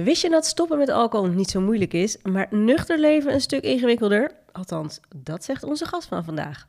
Wist je dat stoppen met alcohol niet zo moeilijk is, maar nuchter leven een stuk ingewikkelder? Althans, dat zegt onze gast van vandaag.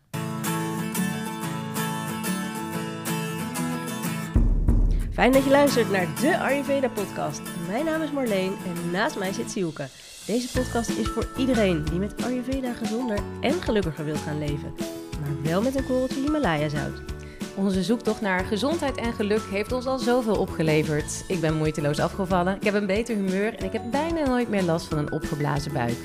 Fijn dat je luistert naar de Ayurveda podcast. Mijn naam is Marleen en naast mij zit Sielke. Deze podcast is voor iedereen die met Ayurveda gezonder en gelukkiger wil gaan leven. Maar wel met een korreltje Himalaya zout. Onze zoektocht naar gezondheid en geluk heeft ons al zoveel opgeleverd. Ik ben moeiteloos afgevallen, ik heb een beter humeur en ik heb bijna nooit meer last van een opgeblazen buik.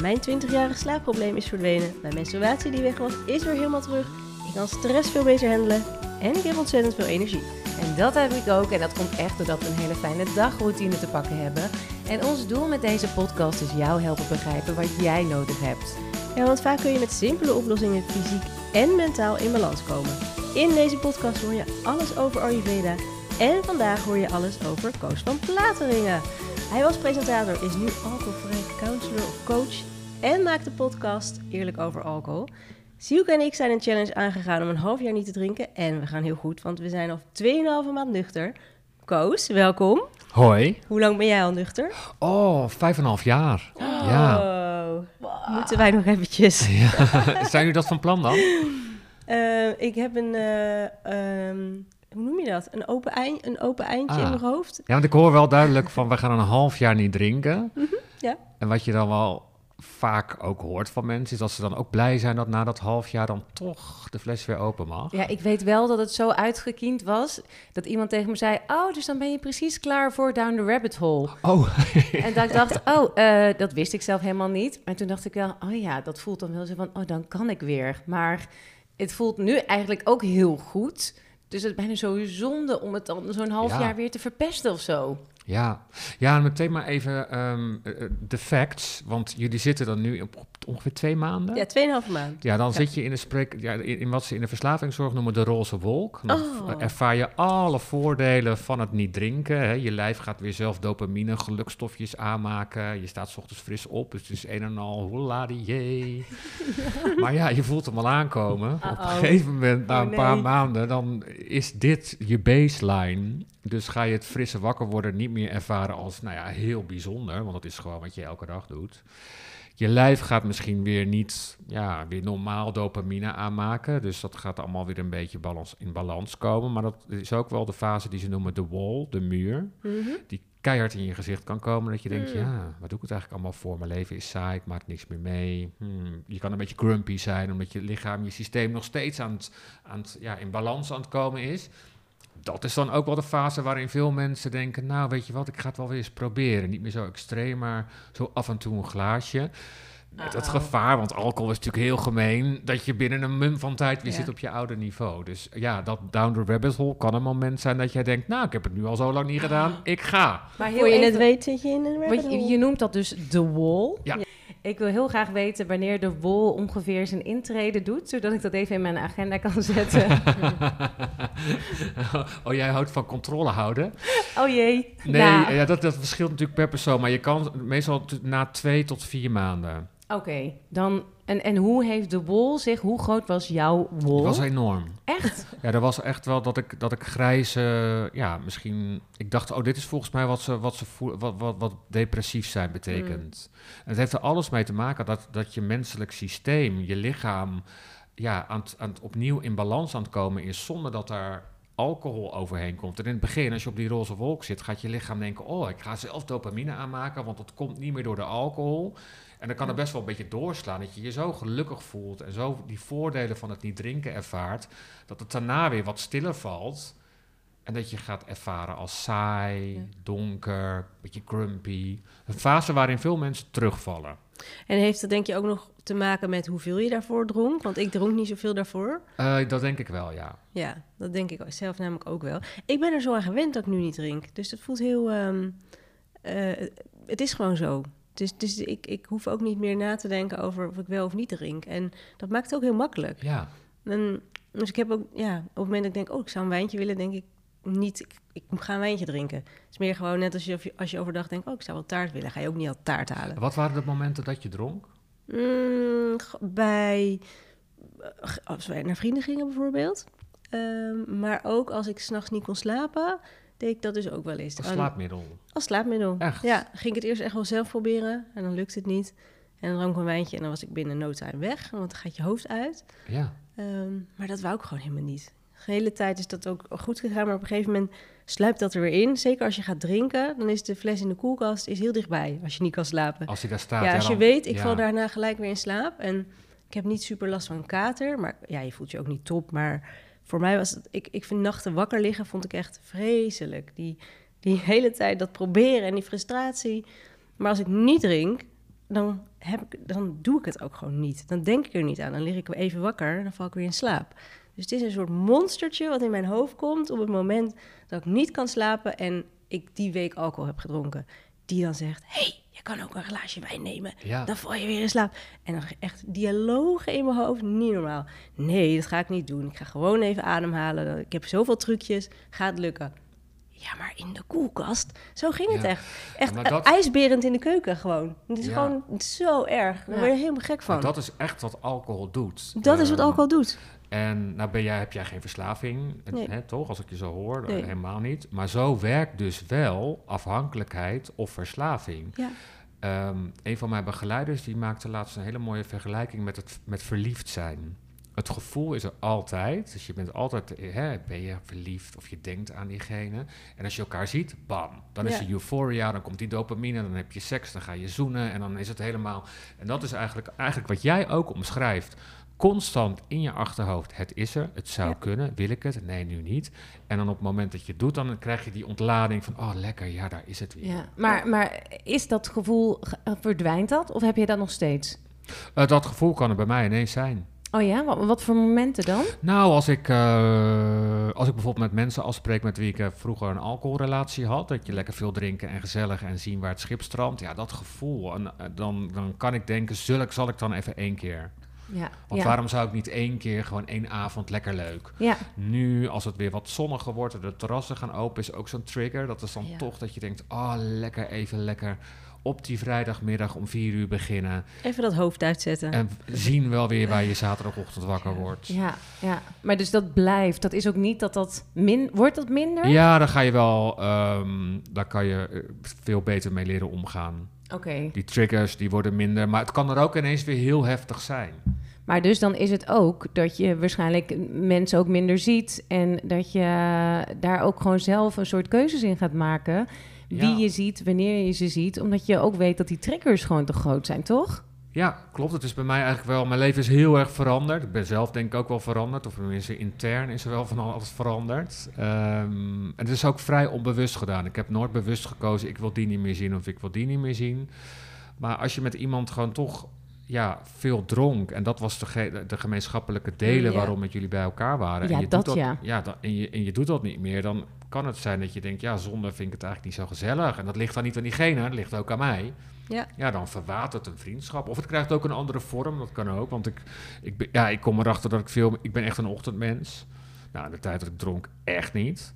Mijn 20-jarige slaapprobleem is verdwenen. Mijn menstruatie die weg was, is weer helemaal terug. Ik kan stress veel beter handelen en ik heb ontzettend veel energie. En dat heb ik ook en dat komt echt doordat we een hele fijne dagroutine te pakken hebben. En ons doel met deze podcast is jou helpen begrijpen wat jij nodig hebt. Ja, want vaak kun je met simpele oplossingen fysiek en mentaal in balans komen. In deze podcast hoor je alles over Ayurveda en vandaag hoor je alles over Koos van Plateringen. Hij was presentator, is nu alcoholvrij counselor of coach en maakt de podcast Eerlijk over alcohol. Sielke en ik zijn een challenge aangegaan om een half jaar niet te drinken en we gaan heel goed, want we zijn al 2,5 maand nuchter. Koos, welkom. Hoi. Hoe lang ben jij al nuchter? Oh, vijf en een half jaar. Ja. Oh, moeten wij nog eventjes. ja. Zijn jullie dat van plan dan? Uh, ik heb een, uh, um, hoe noem je dat? Een open, eind, een open eindje ah. in mijn hoofd. Ja, want ik hoor wel duidelijk van, we gaan een half jaar niet drinken. Mm -hmm, ja. En wat je dan wel vaak ook hoort van mensen, is dat ze dan ook blij zijn dat na dat half jaar dan toch de fles weer open mag. Ja, ik weet wel dat het zo uitgekiend was dat iemand tegen me zei: Oh, dus dan ben je precies klaar voor Down the Rabbit Hole. Oh. en dat ik dacht: Oh, uh, dat wist ik zelf helemaal niet. Maar toen dacht ik wel: Oh ja, dat voelt dan wel zo van: Oh, dan kan ik weer. Maar het voelt nu eigenlijk ook heel goed. Dus het is bijna zo zonde om het dan zo'n half Ja. jaar weer te verpesten of zo. Ja, ja en meteen maar even ehm, eh, de facts, want jullie zitten dan nu op, ongeveer twee maanden. Ja, 2,5 maand. Ja, dan Ja. zit je in, de spreek, ja, in, in wat ze in de verslavingszorg noemen de roze wolk. Dan Oh. ervaar je alle voordelen van het niet drinken. Hè. Je lijf gaat weer zelf dopamine, gelukstofjes aanmaken. Je staat 's ochtends fris op, dus het is een en al hoeladie Maar ja, je voelt hem al aankomen. Op een gegeven moment, na Oh, een paar maanden, dan is dit je baseline. Dus ga je het frisse wakker worden niet meer ervaren als, nou ja, heel bijzonder. Want dat is gewoon wat je elke dag doet. Je lijf gaat misschien weer niet, ja, weer normaal dopamine aanmaken. Dus dat gaat allemaal weer een beetje balans, in balans komen. Maar dat is ook wel de fase die ze noemen de wall, de muur. Mhm. Die keihard in je gezicht kan komen. Dat je denkt, Mm. ja, wat doe ik het eigenlijk allemaal voor? Mijn leven is saai, ik maak niks meer mee. Hmm, Je kan een beetje grumpy zijn, omdat je lichaam, je systeem nog steeds aan het, aan het, ja, in balans aan het komen is. Dat is dan ook wel de fase waarin veel mensen denken, nou weet je wat, ik ga het wel weer eens proberen. Niet meer zo extreem, maar zo af en toe een glaasje. Met het Oh. gevaar, want alcohol is natuurlijk heel gemeen, dat je binnen een mum van tijd weer Ja. zit op je oude niveau. Dus ja, dat down the rabbit hole kan een moment zijn dat jij denkt, nou ik heb het nu al zo lang niet gedaan, ik ga. Maar Voor je even- het weet zit je in een Want rabbit je, hole. je noemt dat dus de wall. Ja. Ik wil heel graag weten wanneer de wall ongeveer zijn intrede doet, zodat ik dat even in mijn agenda kan zetten. oh, jij houdt van controle houden? oh jee. Nee, Nou, ja, dat, dat verschilt natuurlijk per persoon, maar je kan meestal na twee tot vier maanden. Oké, dan. En, en hoe heeft de wall zich, hoe groot was jouw wall? Dat was enorm. Echt? Ja, dat was echt wel dat ik, dat ik grijze, ja, misschien... Ik dacht, oh, dit is volgens mij wat, ze, wat, ze voel, wat, wat, wat depressief zijn betekent. En het heeft er alles mee te maken dat, dat je menselijk systeem, je lichaam... Ja, aan het, aan het opnieuw in balans aan het komen is zonder dat er alcohol overheen komt. En in het begin, als je op die roze wolk zit, gaat je lichaam denken... oh, ik ga zelf dopamine aanmaken, want dat komt niet meer door de alcohol. En dan kan het best wel een beetje doorslaan, dat je je zo gelukkig voelt... en zo die voordelen van het niet drinken ervaart... dat het daarna weer wat stiller valt... en dat je gaat ervaren als saai, Ja. donker, een beetje grumpy. Een fase waarin veel mensen terugvallen. En heeft dat denk je ook nog te maken met hoeveel je daarvoor dronk? Want ik dronk niet zoveel daarvoor. Eh, dat denk ik wel, ja. Ja, dat denk ik zelf namelijk ook wel. Ik ben er zo aan gewend dat ik nu niet drink. Dus het voelt heel... ehm, eh, het is gewoon zo. Dus, dus ik, ik hoef ook niet meer na te denken over of ik wel of niet drink. En dat maakt het ook heel makkelijk. Ja, En, dus ik heb ook, ja, op het moment dat ik denk, oh, ik zou een wijntje willen, denk ik niet, ik, ik ga een wijntje drinken. Het is meer gewoon net als je, als je overdag denkt, oh, ik zou wel taart willen. Ga je ook niet al taart halen. wat waren de momenten dat je dronk? Mm, bij, als wij naar vrienden gingen bijvoorbeeld. Ehm, maar ook als ik s'nachts niet kon slapen, deed ik dat dus ook wel eens. Als slaapmiddel. als slaapmiddel. Echt? Ja, ging ik het eerst echt wel zelf proberen en dan lukte het niet. En dan dronk ik een wijntje en dan was ik binnen no time weg, want dan gaat je hoofd uit. Ja. Ehm, maar dat wou ik gewoon helemaal niet. De hele tijd is dat ook goed gegaan, maar op een gegeven moment sluipt dat er weer in. Zeker als je gaat drinken, dan is de fles in de koelkast is heel dichtbij als je niet kan slapen. Als hij daar staat. ja, als je dan- weet, ik ja. val daarna gelijk weer in slaap. En ik heb niet super last van een kater, maar ja, je voelt je ook niet top. Maar voor mij was het, ik, ik vind nachten wakker liggen, vond ik echt vreselijk. Die, die hele tijd dat proberen en die frustratie. Maar als ik niet drink, dan, heb ik, dan doe ik het ook gewoon niet. Dan denk ik er niet aan. Dan lig ik even wakker en dan val ik weer in slaap. Dus het is een soort monstertje wat in mijn hoofd komt op het moment dat ik niet kan slapen en ik die week alcohol heb gedronken. Die dan zegt, hey, je kan ook een glaasje wijn nemen. Ja. Dan val je weer in slaap. En dan echt dialogen in mijn hoofd, niet normaal. Nee, dat ga ik niet doen. Ik ga gewoon even ademhalen. Ik heb zoveel trucjes, gaat lukken. Ja, maar in de koelkast, zo ging het echt. Echt dat- ijsberend in de keuken gewoon. Het is gewoon zo erg. Daar word je helemaal gek van. Maar dat is echt wat alcohol doet. Dat is wat Ehm, alcohol doet. En nou ben jij, heb jij geen verslaving, Nee. hè, toch? Als ik je zo hoor, eh, Nee. helemaal niet. Maar zo werkt dus wel afhankelijkheid of verslaving. Ja. Ehm, een van mijn begeleiders die maakte laatst een hele mooie vergelijking met, het, met verliefd zijn. Het gevoel is er altijd. Dus je bent altijd, hè, ben je verliefd of je denkt aan diegene. En als je elkaar ziet, bam. Dan is er euphoria, dan komt die dopamine, dan heb je seks, dan ga je zoenen en dan is het helemaal... En dat is eigenlijk, eigenlijk wat jij ook omschrijft. Constant in je achterhoofd, het is er, het zou Ja. kunnen, wil ik het? Nee, nu niet. En dan op het moment dat je het doet, dan krijg je die ontlading van... Oh, lekker, ja, daar is het weer. Ja, maar, maar is dat gevoel, ge- eh, verdwijnt dat? Of heb je dat nog steeds? Eh, dat gevoel kan er bij mij ineens zijn. Oh ja, wat, wat voor momenten dan? Nou, als ik, eh, als ik bijvoorbeeld met mensen afspreek met wie ik vroeger een alcoholrelatie had, dat je lekker veel drinken en gezellig en zien waar het schip strandt, ja, dat gevoel. En, dan, dan kan ik denken, zal ik, zal ik dan even één keer? Ja, Want ja. waarom zou ik niet één keer, gewoon één avond lekker leuk? Ja, Nu, als het weer wat zonniger wordt en de terrassen gaan open, is ook zo'n trigger. Dat is dan Ja. toch dat je denkt, oh, lekker even lekker op die vrijdagmiddag om vier uur beginnen. Even dat hoofd uitzetten. En zien wel weer waar je zaterdagochtend wakker wordt. ja, ja. Maar dus dat blijft. Dat is ook niet dat dat min... Wordt dat minder? Ja, daar ga je wel, ehm, daar kan je eh, veel beter mee leren omgaan. Die triggers, die worden minder, maar het kan er ook ineens weer heel heftig zijn. Maar dus dan is het ook dat je waarschijnlijk mensen ook minder ziet... en dat je daar ook gewoon zelf een soort keuzes in gaat maken... wie Ja. je ziet, wanneer je ze ziet... omdat je ook weet dat die triggers gewoon te groot zijn, toch? Ja, klopt. Het is bij mij eigenlijk wel, mijn leven is heel erg veranderd. Ik ben zelf denk ik ook wel veranderd, of tenminste intern is er wel van alles veranderd. Ehm, en het is ook vrij onbewust gedaan. Ik heb nooit bewust gekozen, ik wil die niet meer zien of ik wil die niet meer zien. Maar als je met iemand gewoon toch ja, veel dronk, en dat was de, ge- de gemeenschappelijke delen Ja. waarom met jullie bij elkaar waren. Ja, en je dat doet ja. ja en, je, en je doet dat niet meer, dan kan het zijn dat je denkt, ja, zonder vind ik het eigenlijk niet zo gezellig. En dat ligt dan niet aan diegene, dat ligt ook aan mij. Ja. Ja, dan verwatert een vriendschap. Of het krijgt ook een andere vorm, dat kan ook. Want ik, ik, ben- ja, ik kom erachter dat ik veel... Ik ben echt een ochtendmens. Nou, in de tijd dat ik dronk, echt niet.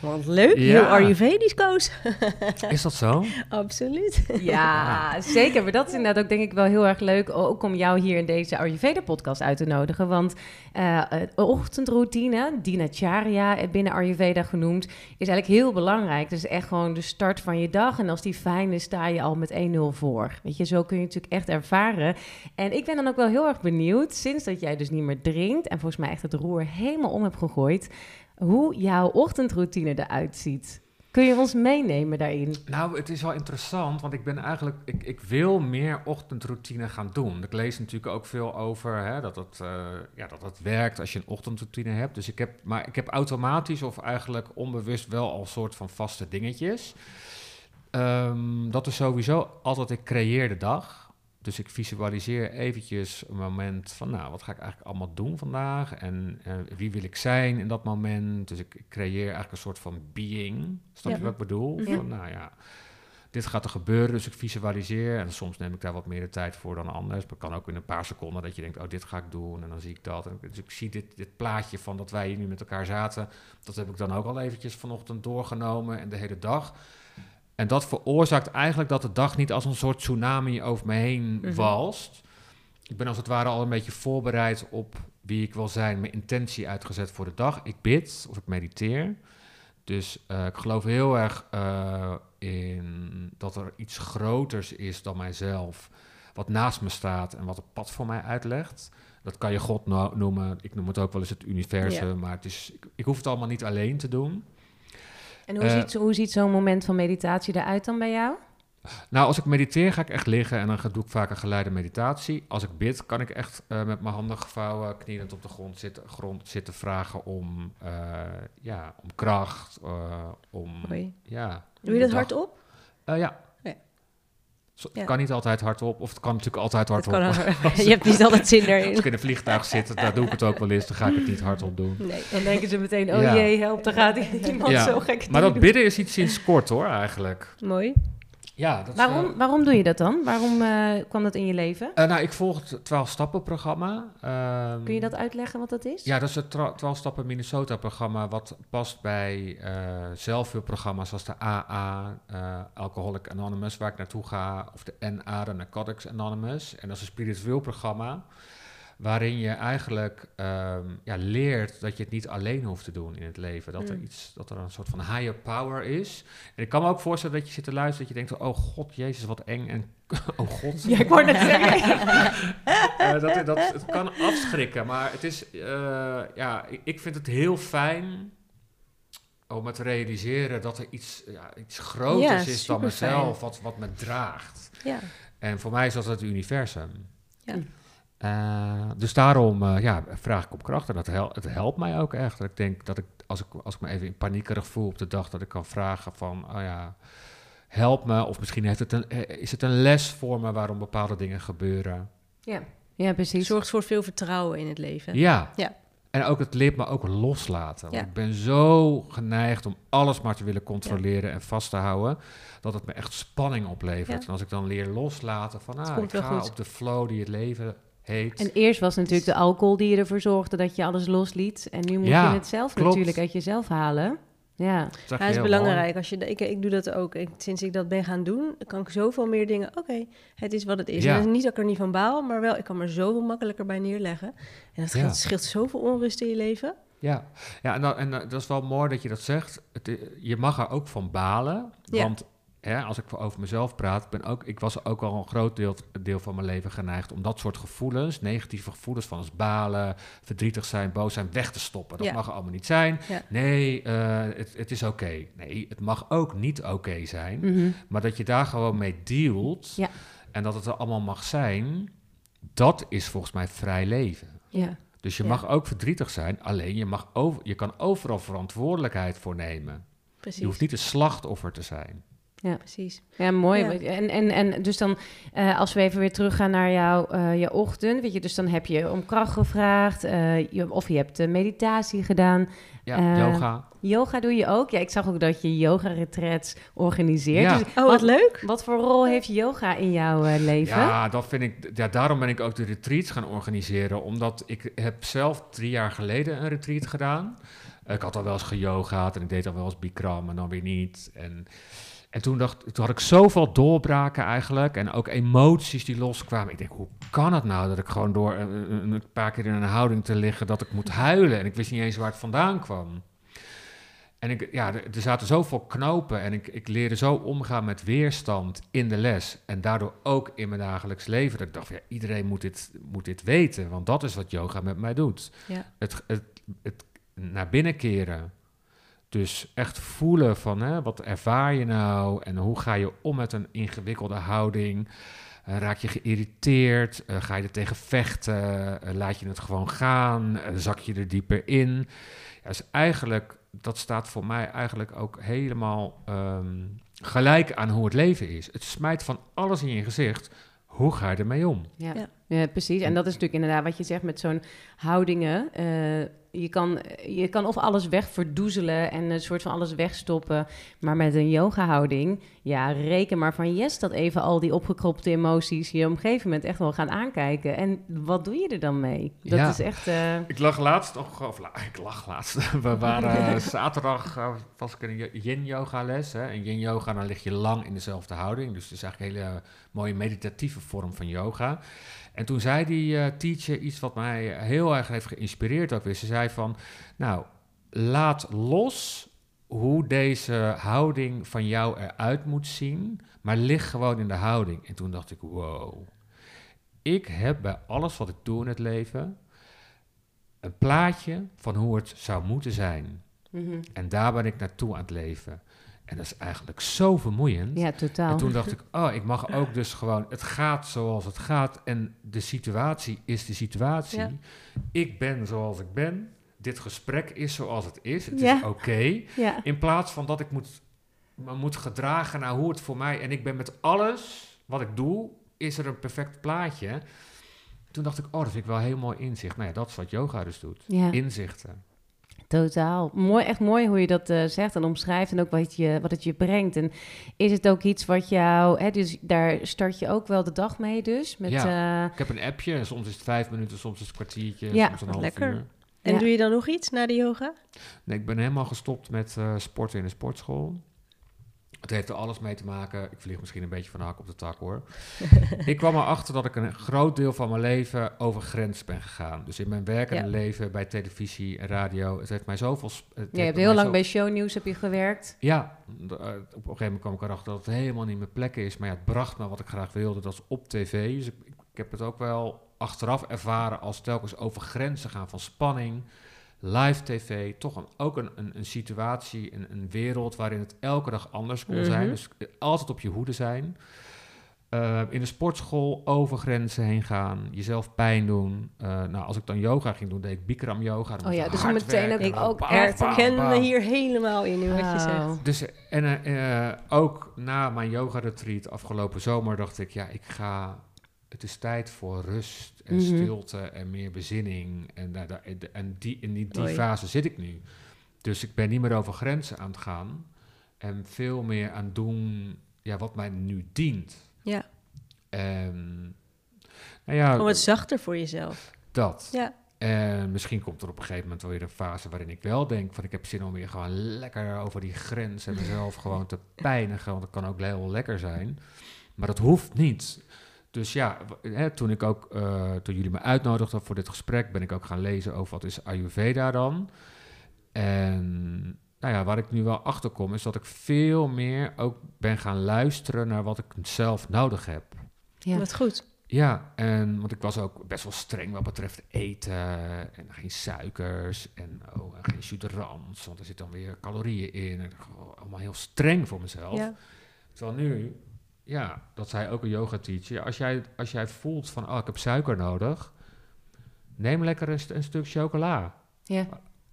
Want leuk, Ja. heel Ayurvedisch, Koos. Is dat zo? Absoluut. Ja, zeker. Maar dat is inderdaad ook denk ik wel heel erg leuk... ook om jou hier in deze Ayurveda-podcast uit te nodigen. Want eh eh, ochtendroutine, dinacharya binnen Ayurveda genoemd... is eigenlijk heel belangrijk. Dus echt gewoon de start van je dag. En als die fijn is, sta je al met 1-0 voor. Weet je, zo kun je natuurlijk echt ervaren. En ik ben dan ook wel heel erg benieuwd... sinds dat jij dus niet meer drinkt... en volgens mij echt het roer helemaal om hebt gegooid... hoe jouw ochtendroutine eruit ziet. Kun je ons meenemen daarin? Nou, het is wel interessant, want ik ben eigenlijk... Ik, ik wil meer ochtendroutine gaan doen. Ik lees natuurlijk ook veel over hè, dat, het, eh, ja, dat het werkt als je een ochtendroutine hebt. Dus ik heb, maar ik heb automatisch of eigenlijk onbewust wel al soort van vaste dingetjes. Ehm, dat is sowieso altijd, ik creëer de dag. Dus ik visualiseer eventjes een moment van, nou, wat ga ik eigenlijk allemaal doen vandaag? En eh, wie wil ik zijn in dat moment? Dus ik, ik creëer eigenlijk een soort van being. Snap Ja. je wat ik bedoel? Mhm. Van, nou ja, dit gaat er gebeuren, dus ik visualiseer. En soms neem ik daar wat meer de tijd voor dan anders. Maar kan ook in een paar seconden dat je denkt, oh, dit ga ik doen. En dan zie ik dat. En dus ik zie dit, dit plaatje van dat wij hier nu met elkaar zaten. Dat heb ik dan ook al eventjes vanochtend doorgenomen en de hele dag. En dat veroorzaakt eigenlijk dat de dag niet als een soort tsunami over me heen Mhm. walst. Ik ben als het ware al een beetje voorbereid op wie ik wil zijn, mijn intentie uitgezet voor de dag. Ik bid of ik mediteer. Dus eh, ik geloof heel erg eh, in dat er iets groters is dan mijzelf, wat naast me staat en wat het pad voor mij uitlegt. Dat kan je God no- noemen. Ik noem het ook wel eens het universum, maar het is, ik, ik hoef het allemaal niet alleen te doen. En hoe Eh, ziet, hoe ziet zo'n moment van meditatie eruit dan bij jou? Nou, als ik mediteer ga ik echt liggen en dan ga- doe ik vaak een geleide meditatie. Als ik bid kan ik echt eh, met mijn handen gevouwen, knielend op de grond zitten, grond zitten vragen om, eh, ja, om kracht, eh, om... Ja, Doe je dat hardop? Eh, ja. Het Ja. kan niet altijd hardop, of het kan natuurlijk altijd hardop. je hebt niet altijd zin Als erin. ik in een vliegtuig zit, daar doe ik het ook wel eens, dan ga ik het niet hardop doen. Nee. Dan denken ze meteen, oh Ja. jee, help, dan gaat iemand Ja, zo gek Maar dat bidden is iets sinds kort hoor, eigenlijk. Mooi. Ja, dat is, Waarom, eh, waarom doe je dat dan? Waarom eh, kwam dat in je leven? eh, nou, ik volg het 12-stappen-programma. Ehm, Kun je dat uitleggen wat dat is? Ja, dat is het tra- 12-stappen Minnesota-programma... wat past bij eh zelfhulpprogramma's zoals de AA, eh Alcoholic Anonymous... waar ik naartoe ga, of de NA, de Narcotics Anonymous. En dat is een spiritueel programma... waarin je eigenlijk ehm, ja, leert dat je het niet alleen hoeft te doen in het leven. Dat er, Mm. iets, dat er een soort van higher power is. En ik kan me ook voorstellen dat je zit te luisteren... dat je denkt, oh god, jezus, wat eng en... oh god. Ja, ik wou net zeggen. Eh, dat, dat, het kan afschrikken, maar het is, eh, ja, ik, ik vind het heel fijn om het te realiseren dat er iets, ja, iets groters Ja, is dan mezelf, wat, wat me draagt. Ja. En voor mij is dat het universum. Ja. Eh, dus daarom eh, ja, vraag ik op kracht en dat hel het helpt mij ook echt. Dat ik denk dat ik als, ik, als ik me even in paniekerig voel op de dag, dat ik kan vragen van, oh ja, help me. Of misschien heeft het een, eh, is het een les voor me waarom bepaalde dingen gebeuren. Ja, ja precies. Zorgt voor veel vertrouwen in het leven. Ja. Ja. En ook het leert me ook loslaten. Want Ja. ik ben zo geneigd om alles maar te willen controleren en vast te houden, dat het me echt spanning oplevert. Ja. En als ik dan leer loslaten van, ah, ik ga goed. op de flow die het leven heet. En eerst was natuurlijk de alcohol die ervoor zorgde dat je alles losliet. En nu moet Ja, je het zelf klopt. natuurlijk uit jezelf halen. Ja, Dat Ja, is belangrijk. Als je, ik, ik doe dat ook. Ik, sinds ik dat ben gaan doen, kan ik zoveel meer dingen. Oké, het is wat het is. Ja. En het is niet dat ik er niet van baal, maar wel, ik kan er zoveel makkelijker bij neerleggen. En dat Ja. scheelt, scheelt zoveel onrust in je leven. Ja, ja en, dan, en dat is wel mooi dat je dat zegt. Het, je mag er ook van balen. Ja. Want hè, als ik over mezelf praat, ik ben ook, ik was ook al een groot deel, deel van mijn leven geneigd om dat soort gevoelens, negatieve gevoelens van als balen, verdrietig zijn, boos zijn, weg te stoppen. Dat Ja. mag allemaal niet zijn. Ja. Nee, eh, het, het is oké. Nee, het mag ook niet oké zijn. Mhm. Maar dat je daar gewoon mee dealt Ja. en dat het er allemaal mag zijn, dat is volgens mij vrij leven. ja. Dus je Ja. mag ook verdrietig zijn, alleen je, mag over, je kan overal verantwoordelijkheid voor nemen. Precies. Je hoeft niet een slachtoffer te zijn. Precies. Ja, mooi. Ja. En, en, en dus dan, eh, als we even weer teruggaan naar jouw eh, je ochtend, weet je, dus dan heb je om kracht gevraagd, eh, je, of je hebt meditatie gedaan. Ja, Eh, yoga. Yoga doe je ook. Ja, ik zag ook dat je yoga-retreats organiseert. Ja. Dus Oh, wat leuk. wat voor rol heeft yoga in jouw eh, leven? Ja, dat vind ik. Ja, daarom ben ik ook de retreats gaan organiseren. Omdat ik heb zelf drie jaar geleden een retreat gedaan. Ik had al wel eens geyogaat en ik deed al wel eens Bikram en dan weer niet. En, en toen, dacht, toen had ik zoveel doorbraken eigenlijk. En ook emoties die loskwamen. Ik denk, hoe kan het nou dat ik gewoon door een, paar keer in een houding te liggen dat ik moet huilen. En ik wist niet eens waar het vandaan kwam. En ik, ja, er, er zaten zoveel knopen en ik, ik leerde zo omgaan met weerstand in de les. En daardoor ook in mijn dagelijks leven. Dat ik dacht, ja, iedereen moet dit, moet dit weten, want dat is wat yoga met mij doet. Ja. Het, het, het naar binnen keren. Dus echt voelen van, hè, wat ervaar je nou en hoe ga je om met een ingewikkelde houding. Eh, raak je geïrriteerd? Eh, ga je er tegen vechten? Eh, laat je het gewoon gaan? Zak je er dieper in? Ja, dus eigenlijk, dat staat voor mij eigenlijk ook helemaal ehm, gelijk aan hoe het leven is. Het smijt van alles in je gezicht. Hoe ga je ermee om? Ja. Ja. Ja, precies. En dat is natuurlijk inderdaad wat je zegt met zo'n houdingen. Eh, je, kan, je kan of alles wegverdoezelen en een soort van alles wegstoppen. Maar met een yoga-houding, ja, reken maar van yes dat even al die opgekropte emoties je op een gegeven moment echt wel gaan aankijken. En wat doe je er dan mee? Dat Ja. is echt... eh, Ik lag laatst nog, of la- ik lag laatst. We waren eh, zaterdag, was ik in een yin-yoga les. Hè. En yin-yoga, dan lig je lang in dezelfde houding. Dus het is eigenlijk een hele mooie meditatieve vorm van yoga. En toen zei die eh, teacher iets wat mij heel erg heeft geïnspireerd ook weer. Ze zei van, nou, laat los hoe deze houding van jou eruit moet zien, maar lig gewoon in de houding. En toen dacht ik, wow, ik heb bij alles wat ik doe in het leven een plaatje van hoe het zou moeten zijn. Mhm. En daar ben ik naartoe aan het leven. En dat is eigenlijk zo vermoeiend. Ja, totaal. En toen dacht ik, oh, ik mag ook dus gewoon, het gaat zoals het gaat. En de situatie is de situatie. Ja. Ik ben zoals ik ben. Dit gesprek is zoals het is. Het Ja. is oké. ja. In plaats van dat ik moet, me moet gedragen naar hoe het voor mij... En ik ben met alles wat ik doe, is er een perfect plaatje. Toen dacht ik, oh, dat vind ik wel heel mooi inzicht. Nou ja, dat is wat yoga dus doet. Ja. Inzichten. Totaal. Mooi, echt mooi hoe je dat eh, zegt en omschrijft en ook wat, je, wat het je brengt. En is het ook iets wat jou, hè, dus daar start je ook wel de dag mee dus? Met, eh, Ik heb een appje en soms is het vijf minuten, soms is het een kwartiertje, Ja, soms een half lekker. uur. En Ja. doe je dan nog iets na de yoga? Nee, ik ben helemaal gestopt met eh, sporten in de sportschool. Het heeft er alles mee te maken. Ik vlieg misschien een beetje van de hak op de tak hoor. ik kwam erachter dat ik een groot deel van mijn leven over grens ben gegaan. Dus in mijn werkende Ja. leven bij televisie en radio. Het heeft mij zoveel. ja, je hebt heel lang zo- bij shownieuws heb je gewerkt. Ja, eh, op een gegeven moment kwam ik erachter dat het helemaal niet mijn plek is. Maar ja, het bracht me wat ik graag wilde. Dat is op tv. Dus ik, ik heb het ook wel achteraf ervaren als telkens over grenzen gaan van spanning. Live tv, toch een, ook een, een, een situatie, een, een wereld waarin het elke dag anders kon Mhm. zijn. Dus eh, altijd op je hoede zijn. Eh, in de sportschool over grenzen heen gaan, jezelf pijn doen. Eh, nou, als ik dan yoga ging doen, deed ik Bikram yoga. Oh ja, ik dus meteen ook- werken, ook Herken me hier helemaal in, in wat je zegt. Dus en ook na mijn yoga retreat afgelopen zomer dacht ik, ja, ik ga. Het is tijd voor rust en Mhm. stilte en meer bezinning. En, daar- daar- en die, in die, fase zit ik nu. Dus ik ben niet meer over grenzen aan het gaan. En veel meer aan het doen ja, wat mij nu dient. Ja, nou ja, om het zachter voor jezelf. dat. Ja, En misschien komt er op een gegeven moment wel weer een fase waarin ik wel denk van ik heb zin om weer gewoon lekker over die grens en mezelf gewoon te pijnigen, want dat kan ook heel lekker zijn. Maar dat hoeft niet. Dus ja, hè, toen ik ook, eh, toen jullie me uitnodigden voor dit gesprek, ben ik ook gaan lezen over wat is Ayurveda dan. En nou ja, waar ik nu wel achter kom, is dat ik veel meer ook ben gaan luisteren naar wat ik zelf nodig heb. Ja. wat goed. Ja, en want ik was ook best wel streng wat betreft eten en geen suikers en oh, en geen suderans, want er zit dan weer calorieën in. En gewoon allemaal heel streng voor mezelf. Ja. Terwijl nu, ja, dat zei ook een yoga teacher, als jij, als jij voelt van, oh, ik heb suiker nodig, neem lekker een, st- een stuk chocola. Ja,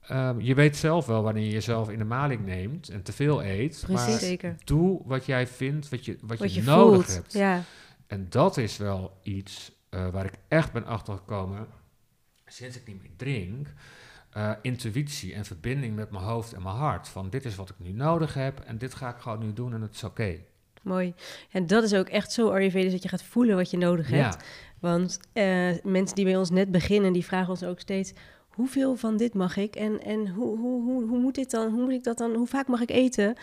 Ehm, je weet zelf wel wanneer je jezelf in de maling neemt en te veel eet, Precies. maar Zeker. doe wat jij vindt, wat je, wat Wat je, je nodig voelt. hebt. Ja, En dat is wel iets eh, waar ik echt ben achtergekomen sinds ik niet meer drink. Eh, intuïtie en verbinding met mijn hoofd en mijn hart. Van dit is wat ik nu nodig heb en dit ga ik gewoon nu doen en het is oké. Mooi. En dat is ook echt zo Ayurvedisch dat je gaat voelen wat je nodig hebt. Ja, Want eh, mensen die bij ons net beginnen, die vragen ons ook steeds... hoeveel van dit mag ik? En, en hoe, hoe, hoe, hoe moet dit dan? Hoe moet ik dat dan? Hoe vaak mag ik eten?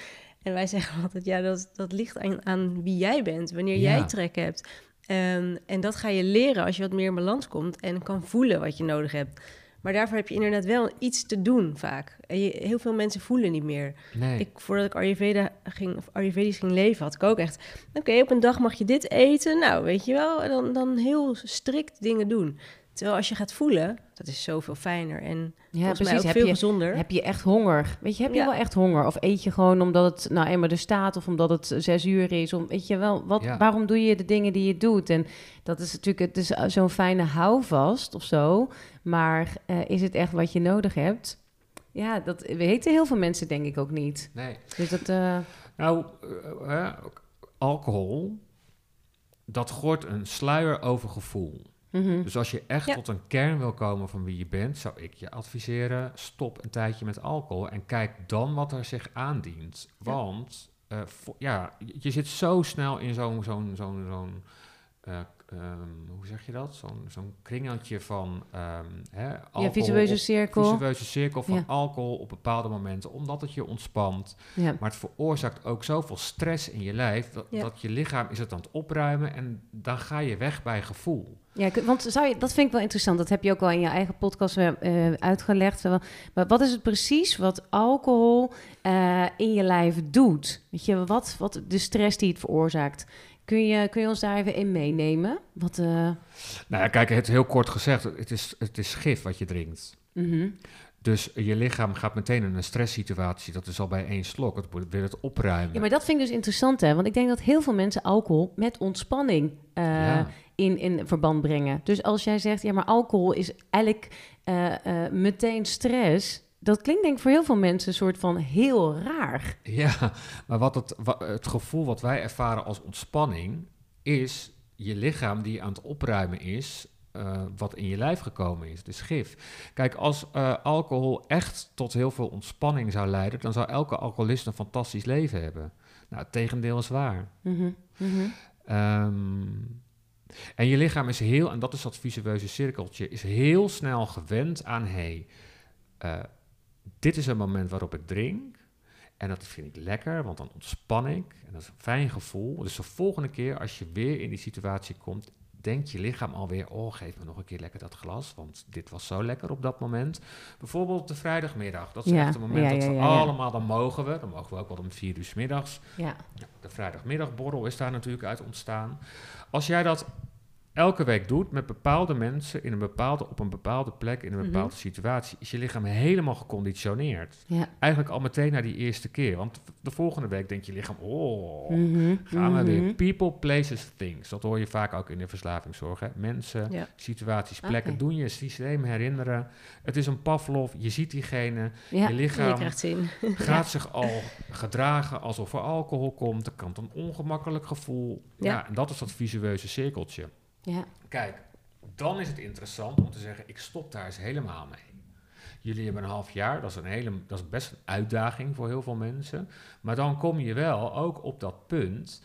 En wij zeggen altijd, ja, dat, dat ligt aan, aan wie jij bent. Wanneer Ja. jij trek hebt. Ehm, en dat ga je leren als je wat meer in balans komt... en kan voelen wat je nodig hebt. Maar daarvoor heb je inderdaad wel iets te doen vaak. En je, heel veel mensen voelen niet meer. nee. Ik, voordat ik Ayurveda ging, of Ayurvedisch ging leven, had ik ook echt... Oké, op een dag mag je dit eten. Nou, weet je wel, en dan, dan heel strikt dingen doen. Terwijl als je gaat voelen, dat is zoveel fijner. En ja volgens mij ook Heb veel je, gezonder. heb je echt honger? Weet je, heb je Ja. wel echt honger? Of eet je gewoon omdat het nou eenmaal er staat of omdat het zes uur is? Om, weet je wel, wat, Ja. waarom doe je de dingen die je doet? En dat is natuurlijk het is zo'n fijne houvast of zo. Maar eh, is het echt wat je nodig hebt? Ja, dat weten heel veel mensen denk ik ook niet. nee. Dus dat, eh, Nou, eh, eh, alcohol, dat gooit een sluier over gevoel. Mhm. Dus als je echt Ja. tot een kern wil komen van wie je bent, zou ik je adviseren: stop een tijdje met alcohol en kijk dan wat er zich aandient. Ja. Want eh, vo- ja, je, zit zo snel in zo'n zo'n zo'n zo'n eh, ehm, hoe zeg je dat? Zo'n zo'n kringeltje van ehm hè, alcohol. Ja, visueuze cirkel. Visueuze cirkel van Ja. alcohol op bepaalde momenten, omdat het je ontspant. Ja. Maar het veroorzaakt ook zoveel stress in je lijf, dat, Ja. dat je lichaam is het aan het opruimen en dan ga je weg bij gevoel. Ja, want zou je, dat vind ik wel interessant. Dat heb je ook wel in je eigen podcast eh, uitgelegd. Maar wat is het precies wat alcohol eh, in je lijf doet? Weet je, wat, wat de stress die het veroorzaakt? Kun je, kun je ons daar even in meenemen? Wat, eh, Nou ja, kijk, het heel kort gezegd, het is, het is gif wat je drinkt. mhm. Dus je lichaam gaat meteen in een stresssituatie. Dat is al bij één slok. Het wil het opruimen. Ja, maar dat vind ik dus interessant, hè? Want ik denk dat heel veel mensen alcohol met ontspanning eh, Ja. in, in verband brengen. Dus als jij zegt, ja, maar alcohol is eigenlijk eh, eh, meteen stress. Dat klinkt denk ik voor heel veel mensen een soort van heel raar. Ja, maar wat het, het gevoel wat wij ervaren als ontspanning is je lichaam die aan het opruimen is. Eh, wat in je lijf gekomen is, dus gif. Kijk, als eh, alcohol echt tot heel veel ontspanning zou leiden, dan zou elke alcoholist een fantastisch leven hebben. Nou, het tegendeel is waar. Mhm, mhm. Ehm, en je lichaam is heel, en dat is dat visueuze cirkeltje, is heel snel gewend aan, hé, hey, eh, dit is een moment waarop ik drink. En dat vind ik lekker, want dan ontspan ik. En dat is een fijn gevoel. Dus de volgende keer als je weer in die situatie komt, denkt je lichaam alweer, oh, geef me nog een keer lekker dat glas, want dit was zo lekker op dat moment. Bijvoorbeeld de vrijdagmiddag. Dat is Ja, echt een moment ja, dat we ja, allemaal, dan mogen we, dan mogen we ook wel om vier uur 's middags. Ja. Ja, de vrijdagmiddagborrel is daar natuurlijk uit ontstaan. Als jij dat elke week doet met bepaalde mensen in een bepaalde, op een bepaalde plek, in een Mhm. bepaalde situatie, is je lichaam helemaal geconditioneerd. Ja. Eigenlijk al meteen naar die eerste keer. Want de volgende week denkt je lichaam, oh, Mhm, gaan we weer. mhm. People, places, things. Dat hoor je vaak ook in de verslavingszorg. Hè? Mensen, Ja. situaties, plekken, doen je systeem herinneren. Het is een Pavlov, je ziet diegene, Ja. je lichaam gaat zich al gedragen alsof er alcohol komt. Er kan een ongemakkelijk gevoel. Ja. en dat is dat visueuze cirkeltje. Ja. Kijk, dan is het interessant om te zeggen, ik stop daar eens helemaal mee. Jullie hebben een half jaar, dat is, een hele, dat is best een uitdaging voor heel veel mensen. Maar dan kom je wel ook op dat punt,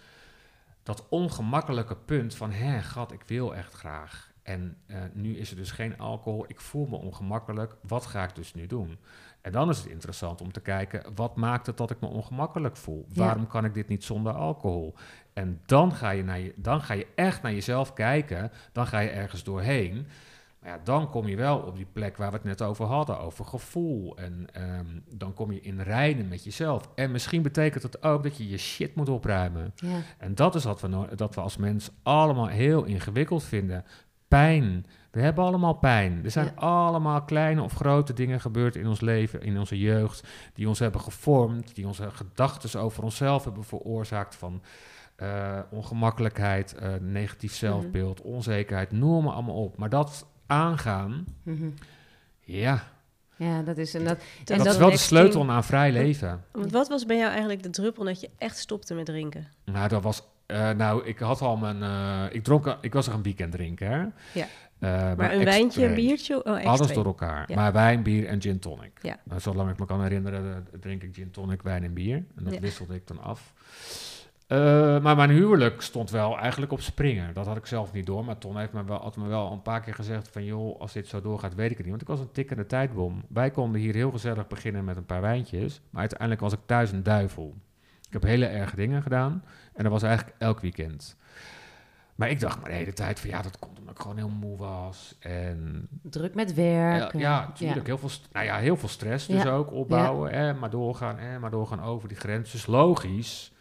dat ongemakkelijke punt van, hè, gat, ik wil echt graag. En eh, nu is er dus geen alcohol, ik voel me ongemakkelijk, wat ga ik dus nu doen? En dan is het interessant om te kijken, wat maakt het dat ik me ongemakkelijk voel? Ja. Waarom kan ik dit niet zonder alcohol? En dan ga, je naar je, dan ga je echt naar jezelf kijken, dan ga je ergens doorheen. Maar ja, dan kom je wel op die plek waar we het net over hadden, over gevoel. En ehm, dan kom je in rijden met jezelf. En misschien betekent het ook dat je je shit moet opruimen. Ja. En dat is wat we, no- dat we als mens allemaal heel ingewikkeld vinden. Pijn. We hebben allemaal pijn. Er zijn Ja. allemaal kleine of grote dingen gebeurd in ons leven, in onze jeugd, die ons hebben gevormd, die onze gedachten over onszelf hebben veroorzaakt van eh, ongemakkelijkheid, eh, negatief zelfbeeld, onzekerheid, noem maar allemaal op. Maar dat aangaan, Mhm. ja, Ja, dat is... En dat, en dat, is wel de sleutel ding- naar vrij leven. Want wat was bij jou eigenlijk de druppel dat je echt stopte met drinken? Nou, dat was. Eh, nou, ik had al mijn. eh, ik dronk. Ik was er een weekend drinken. Hè? Ja. Eh, Maar een wijntje, een biertje? Oh, Alles door elkaar. Ja. Maar wijn, bier en gin tonic. Ja. Nou, zolang ik me kan herinneren, drink ik gin tonic, wijn en bier. En dat Ja. wisselde ik dan af. Maar mijn huwelijk stond wel eigenlijk op springen. Dat had ik zelf niet door. Maar Ton heeft me wel, had me wel een paar keer gezegd van... joh, als dit zo doorgaat, weet ik het niet. Want ik was een tikkende tijdbom. Wij konden hier heel gezellig beginnen met een paar wijntjes. Maar uiteindelijk was ik thuis een duivel. Ik heb hele erge dingen gedaan. En dat was eigenlijk elk weekend. Maar ik dacht maar de hele tijd van... ja, dat komt omdat ik gewoon heel moe was. En druk met werk. ja, ja, natuurlijk. Heel, veel, nou ja, heel veel stress dus Ja. ook opbouwen. Hè, maar doorgaan, hè, maar doorgaan over die grens. Dus logisch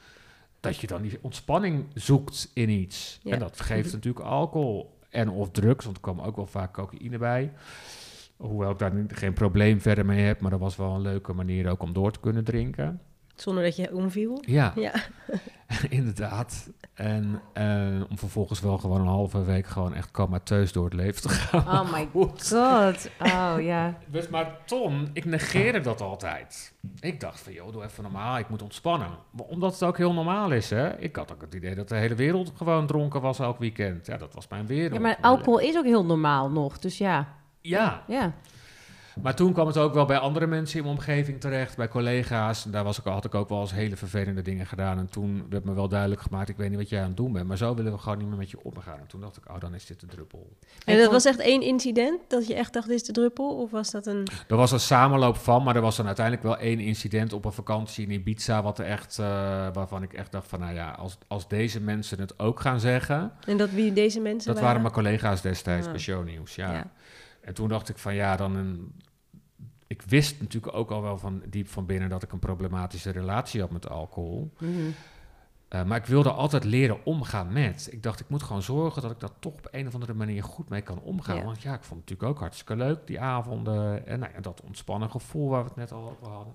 dat je dan die ontspanning zoekt in iets. En dat geeft Mhm. natuurlijk alcohol en of drugs. Want er kwam ook wel vaak cocaïne bij. Hoewel ik daar geen probleem verder mee heb. Maar dat was wel een leuke manier ook om door te kunnen drinken. Zonder dat je omviel? Ja, Ja. inderdaad. En eh, om vervolgens wel gewoon een halve week gewoon echt comateus door het leven te gaan. Oh my god. Oh ja. Dus maar Tom, ik negeerde dat altijd. Ik dacht van, joh, doe even normaal, ik moet ontspannen. Maar omdat het ook heel normaal is, hè. Ik had ook het idee dat de hele wereld gewoon dronken was elk weekend. Ja, dat was mijn wereld. ja. Maar alcohol is ook heel normaal nog. Dus ja. Ja, Ja. Maar toen kwam het ook wel bij andere mensen in mijn omgeving terecht, bij collega's. En daar was ik, had ik ook wel eens hele vervelende dingen gedaan. En toen werd me wel duidelijk gemaakt, ik weet niet wat jij aan het doen bent, maar zo willen we gewoon niet meer met je omgaan. En toen dacht ik, oh, dan is dit de druppel. En dat was echt één incident dat je echt dacht, dit is de druppel? Of was dat een... Er was een samenloop van, maar er was dan uiteindelijk wel één incident op een vakantie in Ibiza, wat er echt, eh, waarvan ik echt dacht van, nou ja, als, als deze mensen het ook gaan zeggen... En dat wie deze mensen Dat waren mijn collega's destijds Ah. bij Shownieuws, ja. Ja. En toen dacht ik van ja, dan een. Ik wist natuurlijk ook al wel van diep van binnen dat ik een problematische relatie had met alcohol. Mhm. Eh, maar ik wilde altijd leren omgaan met. Ik dacht, ik moet gewoon zorgen dat ik dat toch op een of andere manier goed mee kan omgaan. Ja. Want ja, ik vond het natuurlijk ook hartstikke leuk, die avonden. En nou ja, dat ontspannen gevoel waar we het net al over hadden.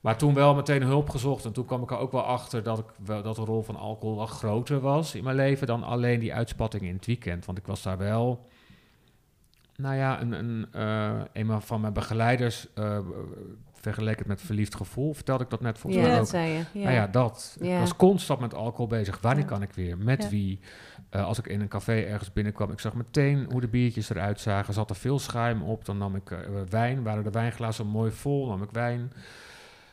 Maar toen wel meteen hulp gezocht. En toen kwam ik er ook wel achter dat, ik wel, dat de rol van alcohol wel groter was in mijn leven dan alleen die uitspatting in het weekend. Want ik was daar wel. Nou ja, een, een, eh, een van mijn begeleiders eh vergeleek het met verliefd gevoel. Vertelde ik dat net volgens Ja, mij ook. dat zei je. Ja. Nou ja, dat. Ja. Ik was constant met alcohol bezig. Wanneer kan ik weer? Met wie? Eh, als ik in een café ergens binnenkwam, ik zag meteen hoe de biertjes eruit zagen. Zat er veel schuim op. Dan nam ik eh, wijn. Waren de wijnglazen mooi vol, nam ik wijn.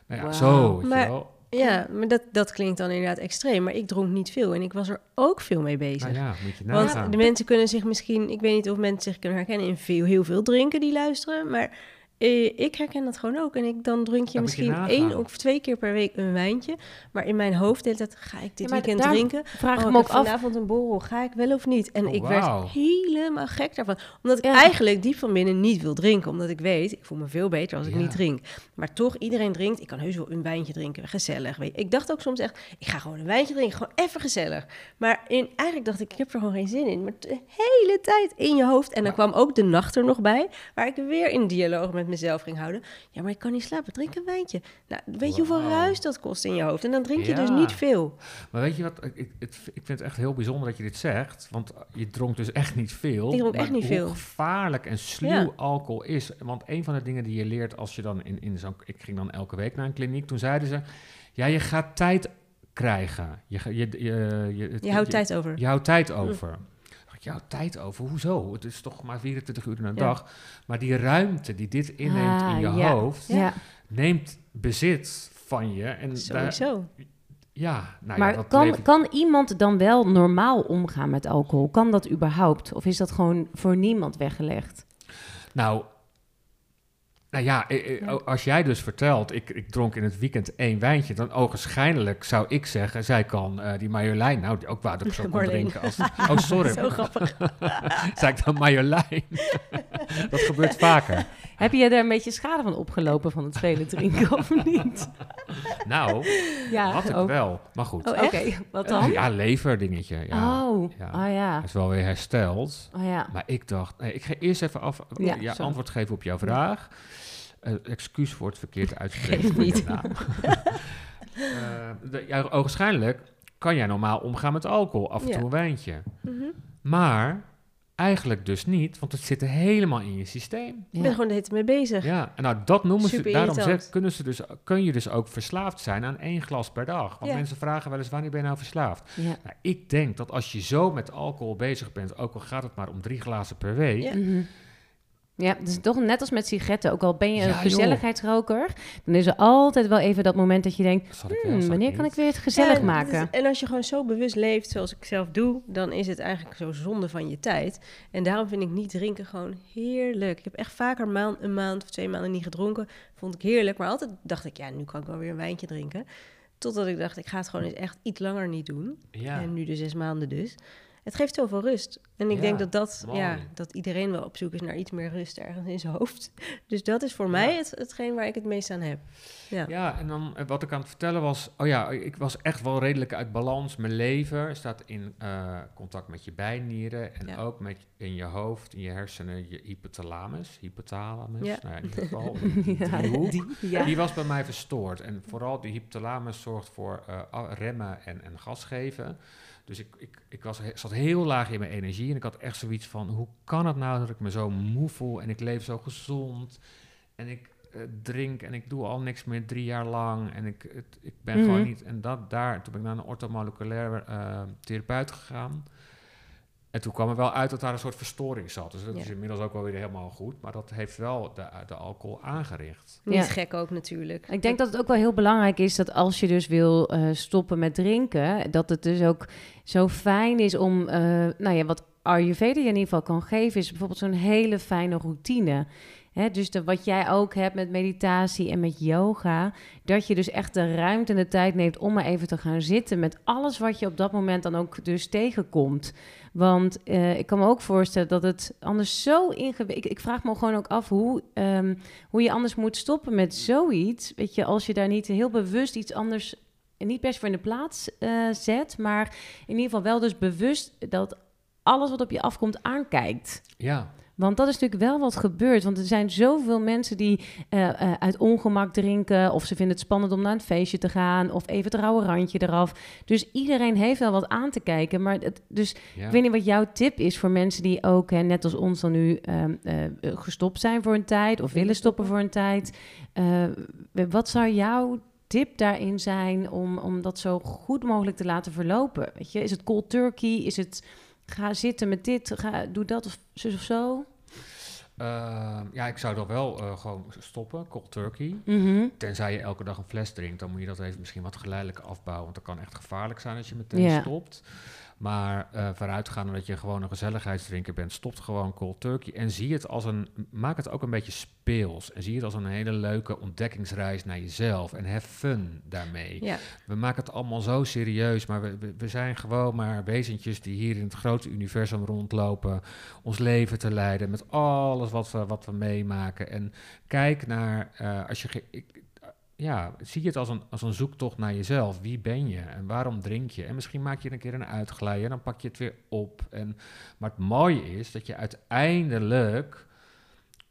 Nou ja, zo. weet je Maar- wel. Ja, maar dat, dat klinkt dan inderdaad extreem. Maar ik dronk niet veel en ik was er ook veel mee bezig. Nou ja, moet je Want de mensen kunnen zich misschien, ik weet niet of mensen zich kunnen herkennen in veel, heel veel drinken die luisteren, maar ik herken dat gewoon ook. En ik, dan drink je misschien één of twee keer per week een wijntje. Maar in mijn hoofd de hele tijd, ga ik dit Ja, weekend daar drinken? Vraag Oh, ik ik me ook af. vanavond een borrel, ga ik wel of niet? En Oh, ik werd helemaal gek daarvan. Omdat ik Ja. eigenlijk diep van binnen niet wil drinken. Omdat ik weet, ik voel me veel beter als ik Ja. niet drink. Maar toch, iedereen drinkt. Ik kan heus wel een wijntje drinken, gezellig. Weet je. Ik dacht ook soms echt, ik ga gewoon een wijntje drinken, gewoon even gezellig. Maar in, eigenlijk dacht ik, ik heb er gewoon geen zin in. Maar de hele tijd in je hoofd. En dan kwam ook de nacht er nog bij, waar ik weer in dialoog met mezelf ging houden. Ja, maar ik kan niet slapen, drink een wijntje. Nou, weet je hoeveel ruis dat kost in je hoofd? En dan drink je dus niet veel. Maar weet je wat, ik, ik, het, ik vind het echt heel bijzonder dat je dit zegt. Want je dronk dus echt niet veel. Ik dronk echt niet hoe veel. gevaarlijk en sluw Ja. alcohol is. Want een van de dingen die je leert als je dan in, in zo'n... Ik ging dan elke week naar een kliniek. Toen zeiden ze, ja, je gaat tijd krijgen. Je, je, je, je, het- Je houdt tijd over. Je houdt tijd over. Ik dacht, Jouw tijd over? Hoezo? Het is toch maar 24 uur in een Ja. dag. Maar die ruimte die dit inneemt Ah, in je ja. hoofd, Ja. neemt bezit van je. En daar, Sowieso. ja, nou maar ja, dat kan, kan iemand dan wel normaal omgaan met alcohol? Kan dat überhaupt? Of is dat gewoon voor niemand weggelegd? Nou, nou ja, eh, eh, als jij dus vertelt, ik, ik dronk in het weekend één wijntje, dan ogenschijnlijk zou ik zeggen, zij kan eh, die Marjolein, nou, die ook waar ik zo kon drinken. Als, oh, sorry. Zo grappig. zei ik dan Marjolein? dat gebeurt vaker. Heb je er een beetje schade van opgelopen van het vele drinken of niet? Nou, Ja, had ik ook. wel. Maar goed. Oh, Oké, wat dan? Ja, leverdingetje. Ja. oh, ja. oh ja. Is wel weer hersteld. Oh ja. Maar ik dacht, nee, ik ga eerst even af, Ja, antwoord geven op jouw vraag. Eh, excuus voor het verkeerd uitspreken van je naam. Eh, de- ja, ogenschijnlijk kan jij normaal omgaan met alcohol, af en Ja. toe een wijntje. Mhm. Maar eigenlijk dus niet, want het zit er helemaal in je systeem. Ik Ja. ben gewoon de hele tijd mee bezig. Ja, en nou dat noemen ze, daarom kunnen ze dus, kun je dus ook verslaafd zijn aan één glas per dag. Want Ja. mensen vragen wel eens, wanneer ben je nou verslaafd? Ja. Nou, ik denk dat als je zo met alcohol bezig bent, ook al gaat het maar om drie glazen per week, Ja. Mhm. Ja, dus toch net als met sigaretten. Ook al ben je een gezelligheidsroker, dan is er altijd wel even dat moment dat je denkt... "Hmm, wanneer niet?" kan ik weer het gezellig Ja, maken? is- en als je gewoon zo bewust leeft zoals ik zelf doe, dan is het eigenlijk zo zonde van je tijd. En daarom vind ik niet drinken gewoon heerlijk. Ik heb echt vaker maand, een maand of twee maanden niet gedronken. Vond ik heerlijk. Maar altijd dacht ik, ja, nu kan ik wel weer een wijntje drinken. Totdat ik dacht, ik ga het gewoon eens echt iets langer niet doen. Ja. En nu de zes maanden dus. Het geeft zoveel rust. En ik Ja, denk dat, dat, mooi. ja, dat iedereen wel op zoek is naar iets meer rust ergens in zijn hoofd. Dus dat is voor mij het, hetgeen waar ik het meest aan heb. Ja. Ja, en dan eh, wat ik aan het vertellen was, oh ja, ik was echt wel redelijk uit balans. Mijn lever staat in eh, contact met je bijnieren en Ja. ook met in je hoofd, in je hersenen, je hypothalamus, hypothalamus, Ja. nou ja, in ieder geval, die, die was bij mij verstoord. En vooral die hypothalamus zorgt voor eh, remmen en, en gas geven. Dus ik, ik, ik was, zat heel laag in mijn energie. En ik had echt zoiets van: hoe kan het nou dat ik me zo moe voel en ik leef zo gezond? En ik eh, drink en ik doe al niks meer drie jaar lang. En ik, het, ik ben Mhm. gewoon niet. En dat daar, toen ben ik naar een orthomoleculair eh, therapeut gegaan. En toen kwam er wel uit dat daar een soort verstoring zat. Dus dat Ja. is inmiddels ook wel weer helemaal goed. Maar dat heeft wel de, de alcohol aangericht. Niet Ja. gek ook natuurlijk. Ik denk dat het ook wel heel belangrijk is dat als je dus wil eh, stoppen met drinken, dat het dus ook zo fijn is om, eh, nou ja, wat Ayurveda je in ieder geval kan geven, is bijvoorbeeld zo'n hele fijne routine. Dus wat jij ook hebt met meditatie en met yoga, dat je dus echt de ruimte en de tijd neemt om maar even te gaan zitten met alles wat je op dat moment dan ook dus tegenkomt. Want eh, ik kan me ook voorstellen dat het anders zo ingewikkeld... Ik, ik vraag me gewoon ook af hoe, ehm, hoe je anders moet stoppen met zoiets. Weet je, als je daar niet heel bewust iets anders... niet best voor in de plaats eh, zet... maar in ieder geval wel dus bewust dat alles wat op je afkomt aankijkt. Ja, Want dat is natuurlijk wel wat gebeurt. Want er zijn zoveel mensen die eh, eh, uit ongemak drinken. Of ze vinden het spannend om naar een feestje te gaan. Of even het rauwe randje eraf. Dus iedereen heeft wel wat aan te kijken. Maar het, dus ja. ik weet niet wat jouw tip is voor mensen die ook, hè, net als ons dan nu, ehm, eh, gestopt zijn voor een tijd. Of willen stoppen voor een tijd. Wat zou jouw tip daarin zijn om, om dat zo goed mogelijk te laten verlopen? Weet je, is het cold turkey? Is het ga zitten met dit, ga, doe dat of zus of zo? Ehm, ja, ik zou dan wel eh, gewoon stoppen, cold turkey. Mhm. Tenzij je elke dag een fles drinkt, dan moet je dat even misschien wat geleidelijk afbouwen. Want dat kan echt gevaarlijk zijn als je meteen stopt. Maar eh vooruitgaan dat je gewoon een gezelligheidsdrinker bent, stopt gewoon cold turkey. En zie het als een, maak het ook een beetje speels. En zie het als een hele leuke ontdekkingsreis naar jezelf. En have fun daarmee. Ja, We maken het allemaal zo serieus, maar we, we, zijn gewoon maar wezentjes die hier in het grote universum rondlopen, ons leven te leiden met alles wat we, wat we meemaken. En kijk naar, eh, als je, ik, ja, zie het als een, als een zoektocht naar jezelf. Wie ben je en waarom drink je? En misschien maak je een keer een uitglijden en dan pak je het weer op. En, maar het mooie is dat je uiteindelijk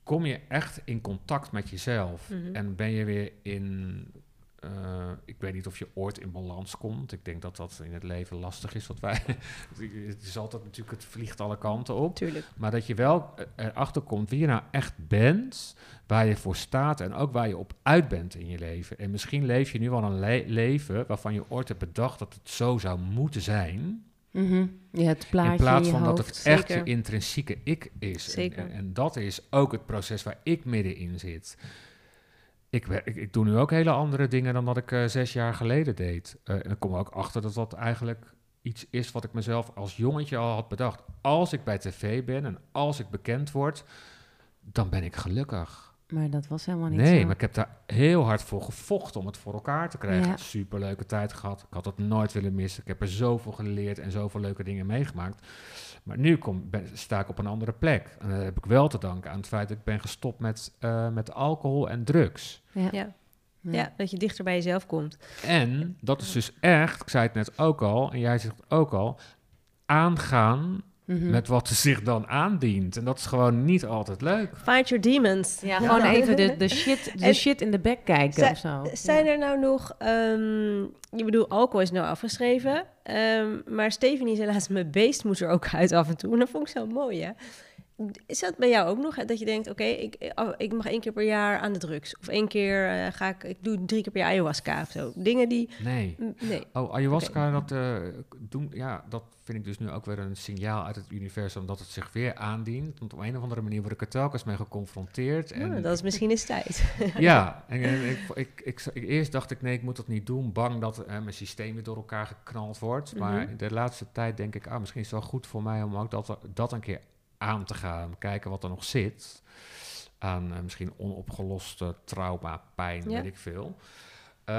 kom je echt in contact met jezelf. Mhm. En ben je weer in. Eh, ik weet niet of je ooit in balans komt. Ik denk dat dat in het leven lastig is. Wat wij, het is altijd natuurlijk, het vliegt alle kanten op. tuurlijk. Maar dat je wel eh, erachter komt wie je nou echt bent, waar je voor staat en ook waar je op uit bent in je leven. En misschien leef je nu wel een le- leven waarvan je ooit hebt bedacht dat het zo zou moeten zijn. Mhm. Ja, het plaatje in plaats in van dat het echt je intrinsieke ik is. En, en dat is ook het proces waar ik middenin zit. Ik, ik, ik doe nu ook hele andere dingen dan dat ik eh, zes jaar geleden deed. Eh, en ik kom ook achter dat dat eigenlijk iets is wat ik mezelf als jongetje al had bedacht. Als ik bij tv ben en als ik bekend word, dan ben ik gelukkig. Maar dat was helemaal niet Nee, zo. maar ik heb daar heel hard voor gevochten om het voor elkaar te krijgen. Ja. Superleuke tijd gehad. Ik had het nooit willen missen. Ik heb er zoveel geleerd en zoveel leuke dingen meegemaakt. Maar nu kom, ben, sta ik op een andere plek. En dat heb ik wel te danken aan het feit dat ik ben gestopt met, eh, met alcohol en drugs. Ja. Ja. Ja, dat je dichter bij jezelf komt. En dat is dus echt, ik zei het net ook al, en jij zegt het ook al, aangaan Mhm. met wat zich dan aandient. En dat is gewoon niet altijd leuk. Find your demons. Ja, gewoon even de, de, shit, de En- shit in de bek kijken of zo. Zijn Ja. er nou nog... ehm je bedoel, alcohol is nou afgeschreven. ehm, maar Stephanie is helaas mijn beest moet er ook uit af en toe. En dat vond ik zo mooi, hè? Is dat bij jou ook nog? Dat je denkt, oké, ik, oh, ik mag één keer per jaar aan de drugs. Of één keer eh, ga ik... Ik doe drie keer per jaar ayahuasca of zo. Dingen die... Nee. Nee. Oh, ayahuasca, dat, eh, doen, ja, dat vind ik dus nu ook weer een signaal uit het universum dat het zich weer aandient. Want op een of andere manier word ik er telkens mee geconfronteerd. En Nou, dat is misschien eens tijd. Ja, en, eh, ik, ik, ik, ik- eerst dacht ik, nee, ik moet dat niet doen. Bang dat mijn systeem weer door elkaar geknald wordt. Maar Mhm. de laatste tijd denk ik, ah, misschien is het wel goed voor mij om ook dat, dat een keer aan te gaan. Kijken wat er nog zit. Aan eh, misschien onopgeloste trauma, pijn, Ja. weet ik veel. Eh,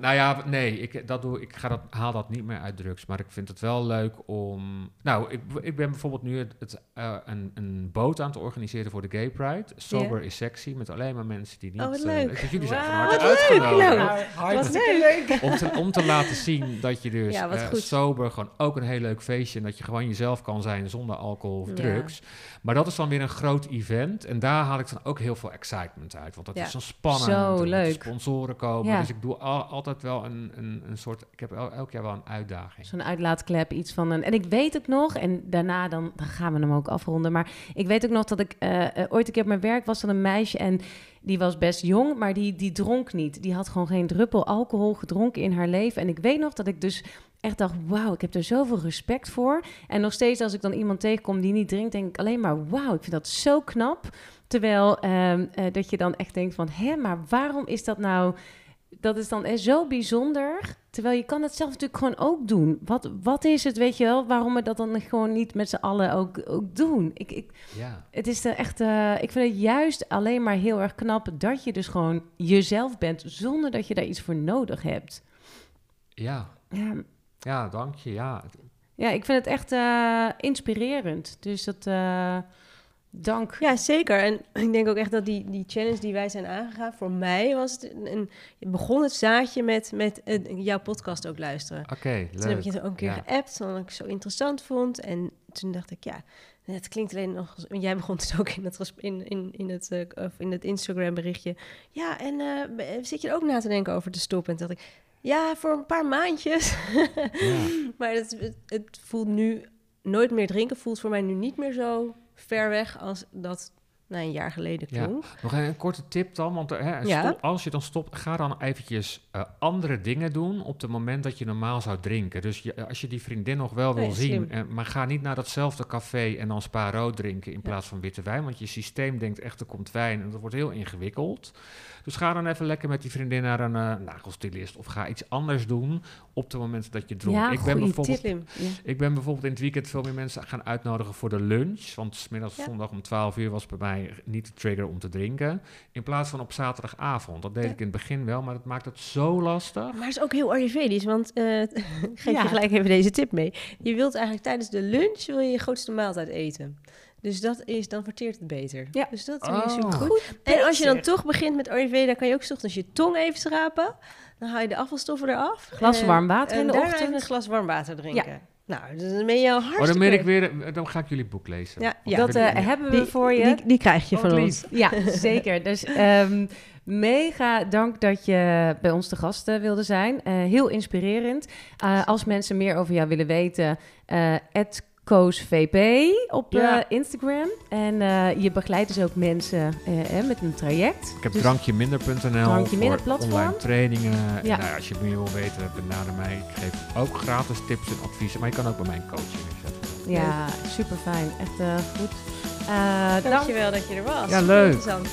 nou ja, nee, ik, dat doe, ik ga dat, haal dat niet meer uit drugs. Maar ik vind het wel leuk om... Nou, ik, ik ben bijvoorbeeld nu het, het, eh, een, een boot aan het organiseren voor de Gay Pride. Sober is sexy, met alleen maar mensen die niet... Oh, wat eh, leuk. jullie zijn van wat leuk, uitgenodigd. Wat leuk. Om te, om te laten zien dat je dus Ja, eh, sober gewoon ook een heel leuk feestje... en dat je gewoon jezelf kan zijn zonder alcohol of Ja. drugs. Maar dat is dan weer een groot event. En daar haal ik dan ook heel veel excitement uit. Want dat Ja. is zo spannend. Zo leuk. Sponsoren komen. Ja, dus ik doe al- altijd wel een, een, een soort... Ik heb el- elk jaar wel een uitdaging. Zo'n uitlaatklep, iets van een... En ik weet ook nog, en daarna dan, dan gaan we hem ook afronden... maar ik weet ook nog dat ik eh, eh, ooit een keer op mijn werk was... dan een meisje en die was best jong, maar die, die dronk niet. Die had gewoon geen druppel alcohol gedronken in haar leven. En ik weet nog dat ik dus echt dacht... wauw, ik heb er zoveel respect voor. En nog steeds als ik dan iemand tegenkom die niet drinkt... denk ik alleen maar, wauw, ik vind dat zo knap... Terwijl ehm, eh, dat je dan echt denkt van, hè, maar waarom is dat nou... Dat is dan zo bijzonder. Terwijl je kan het zelf natuurlijk gewoon ook doen. Wat, wat is het, weet je wel, waarom we dat dan gewoon niet met z'n allen ook, ook doen? Ik, ik, Ja. het is echt, eh, ik vind het juist alleen maar heel erg knap dat je dus gewoon jezelf bent zonder dat je daar iets voor nodig hebt. Ja. Ja, Ja, dank je. Ja. ja ik vind het echt eh, inspirerend. Dus dat, eh, dank. Ja, zeker. En ik denk ook echt dat die, die challenge die wij zijn aangegaan, voor mij was het een, begon het zaadje met, met eh, jouw podcast ook luisteren. Oké, leuk. Toen heb ik je ook een keer Ja. geappt, omdat ik het zo interessant vond. En toen dacht ik, ja, het klinkt alleen nog... Jij begon het ook in het, in, in, in het, of in het Instagram berichtje. Ja, en eh, zit je er ook na te denken over te stoppen? En toen dacht ik, ja, voor een paar maandjes. Ja. maar het, het, het voelt nu... Nooit meer drinken voelt voor mij nu niet meer zo ver weg als dat nou, een jaar geleden Ja. klonk. Nog een, een korte tip dan, want eh, hè, Ja. stop- als je dan stopt, ga dan eventjes eh, andere dingen doen op het moment dat je normaal zou drinken. Dus je, als je die vriendin nog wel wil Nee, zien, eh, maar ga niet naar datzelfde café en dan spa rood drinken in Ja. plaats van witte wijn, want je systeem denkt echt er komt wijn en dat wordt heel ingewikkeld. Dus ga dan even lekker met die vriendin naar een eh nagelstilist of ga iets anders doen op het moment dat je dronken. Ja, ik ben bijvoorbeeld. Ja. ik ben bijvoorbeeld in het weekend veel meer mensen gaan uitnodigen voor de lunch. Want smiddags Ja. zondag om 12 uur was bij mij niet de trigger om te drinken. In plaats van op zaterdagavond. Dat deed ik in het begin wel, maar dat maakt het zo lastig. Maar het is ook heel Ayurvedisch, want eh ik geef je gelijk even deze tip mee. Je wilt eigenlijk tijdens de lunch wil je je grootste maaltijd eten. Dus dat is, dan verteert het beter. Ja. Dus dat Oh. is super goed. En als je dan toch begint met Ayurveda, kan je ook ochtends je tong even schrapen. Dan haal je de afvalstoffen eraf. Glas En- warm water in en de daarna ochtend. even een glas warm water drinken. Nou, dus dan ben je al Oh, hartstikke... dan, ben ik weer, eh, dan ga ik jullie boek lezen. Ja, ja. dat eh, hebben we die, voor je. Die, die krijg je Oh, van ons. Ja, zeker. Dus ehm, mega dank dat je bij ons te gast eh, wilde zijn. Eh, heel inspirerend. Eh, als mensen meer over jou willen weten, eh @koosvp op eh, Ja. Instagram. En eh, je begeleidt dus ook mensen eh, eh, met een traject. Ik heb Dus- drankjeminder.nl Drankjeminder voor platform. online trainingen. Ja. En nou, als je meer wil weten, benader mij. Ik geef ook gratis tips en adviezen. Maar je kan ook bij mijn coaching. zetten. Ja, super fijn. Echt eh, goed. Eh dank. Dankjewel dat je er was. Ja, leuk. Interessant.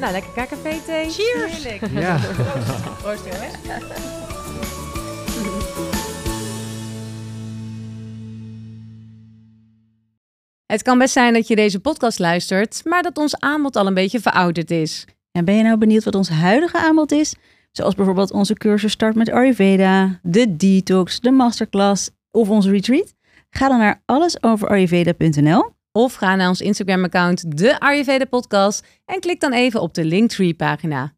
Nou, lekker KKV thee. Cheers. Heerlijk. Ja. Proost jongens. Het kan best zijn dat je deze podcast luistert, maar dat ons aanbod al een beetje verouderd is. En ben je nou benieuwd wat ons huidige aanbod is? Zoals bijvoorbeeld onze cursus Start met Ayurveda, de detox, de masterclass of onze retreat? Ga dan naar allesoverayurveda.nl. Of ga naar ons Instagram-account, de Ayurveda Podcast, en klik dan even op de Linktree-pagina.